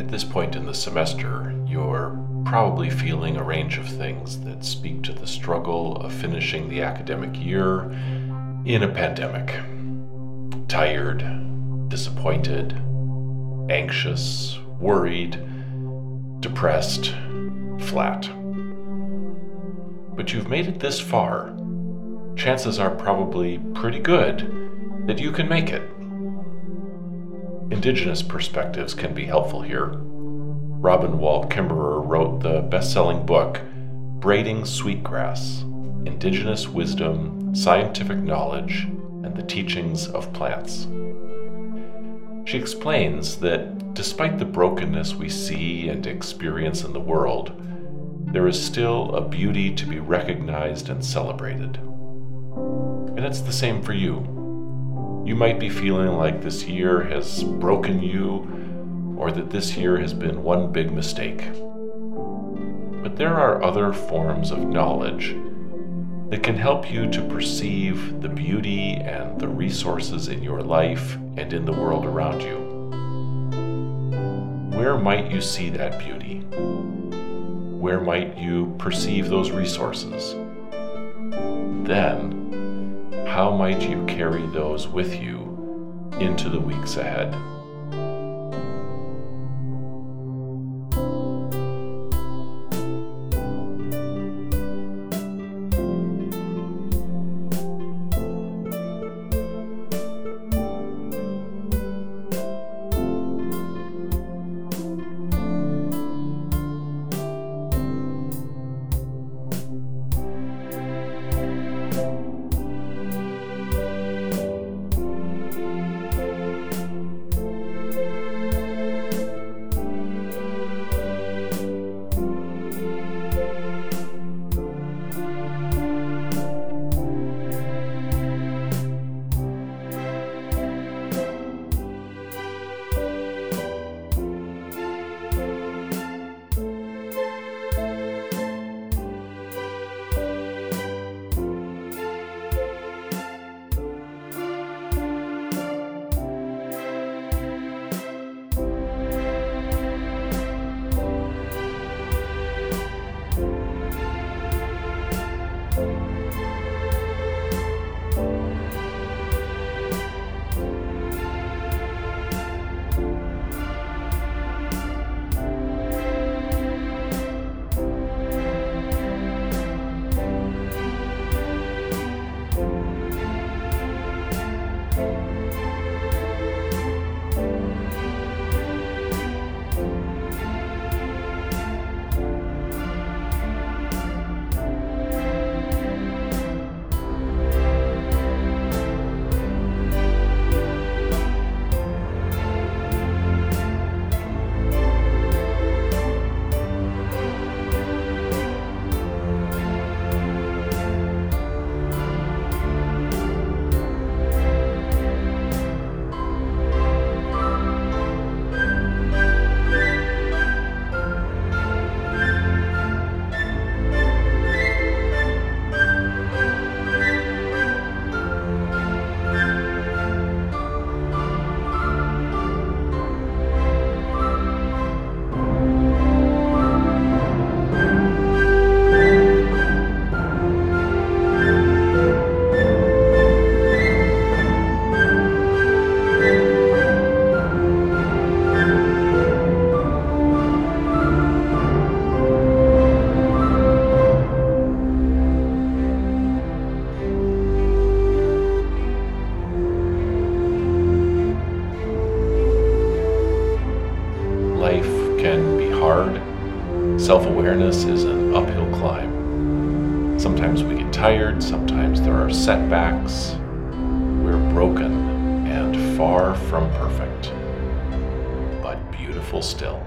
At this point in the semester, you're probably feeling a range of things that speak to the struggle of finishing the academic year in a pandemic. Tired, disappointed, anxious, worried, depressed, flat. But you've made it this far. Chances are probably pretty good that you can make it. Indigenous perspectives can be helpful here. Robin Wall Kimmerer wrote the best selling book, Braiding Sweetgrass Indigenous Wisdom, Scientific Knowledge, and the Teachings of Plants. She explains that despite the brokenness we see and experience in the world, there is still a beauty to be recognized and celebrated. And it's the same for you. You might be feeling like this year has broken you or that this year has been one big mistake. But there are other forms of knowledge that can help you to perceive the beauty and the resources in your life and in the world around you. Where might you see that beauty? Where might you perceive those resources? Then, how might you carry those with you into the weeks ahead? Self awareness is an uphill climb. Sometimes we get tired, sometimes there are setbacks. We're broken and far from perfect, but beautiful still.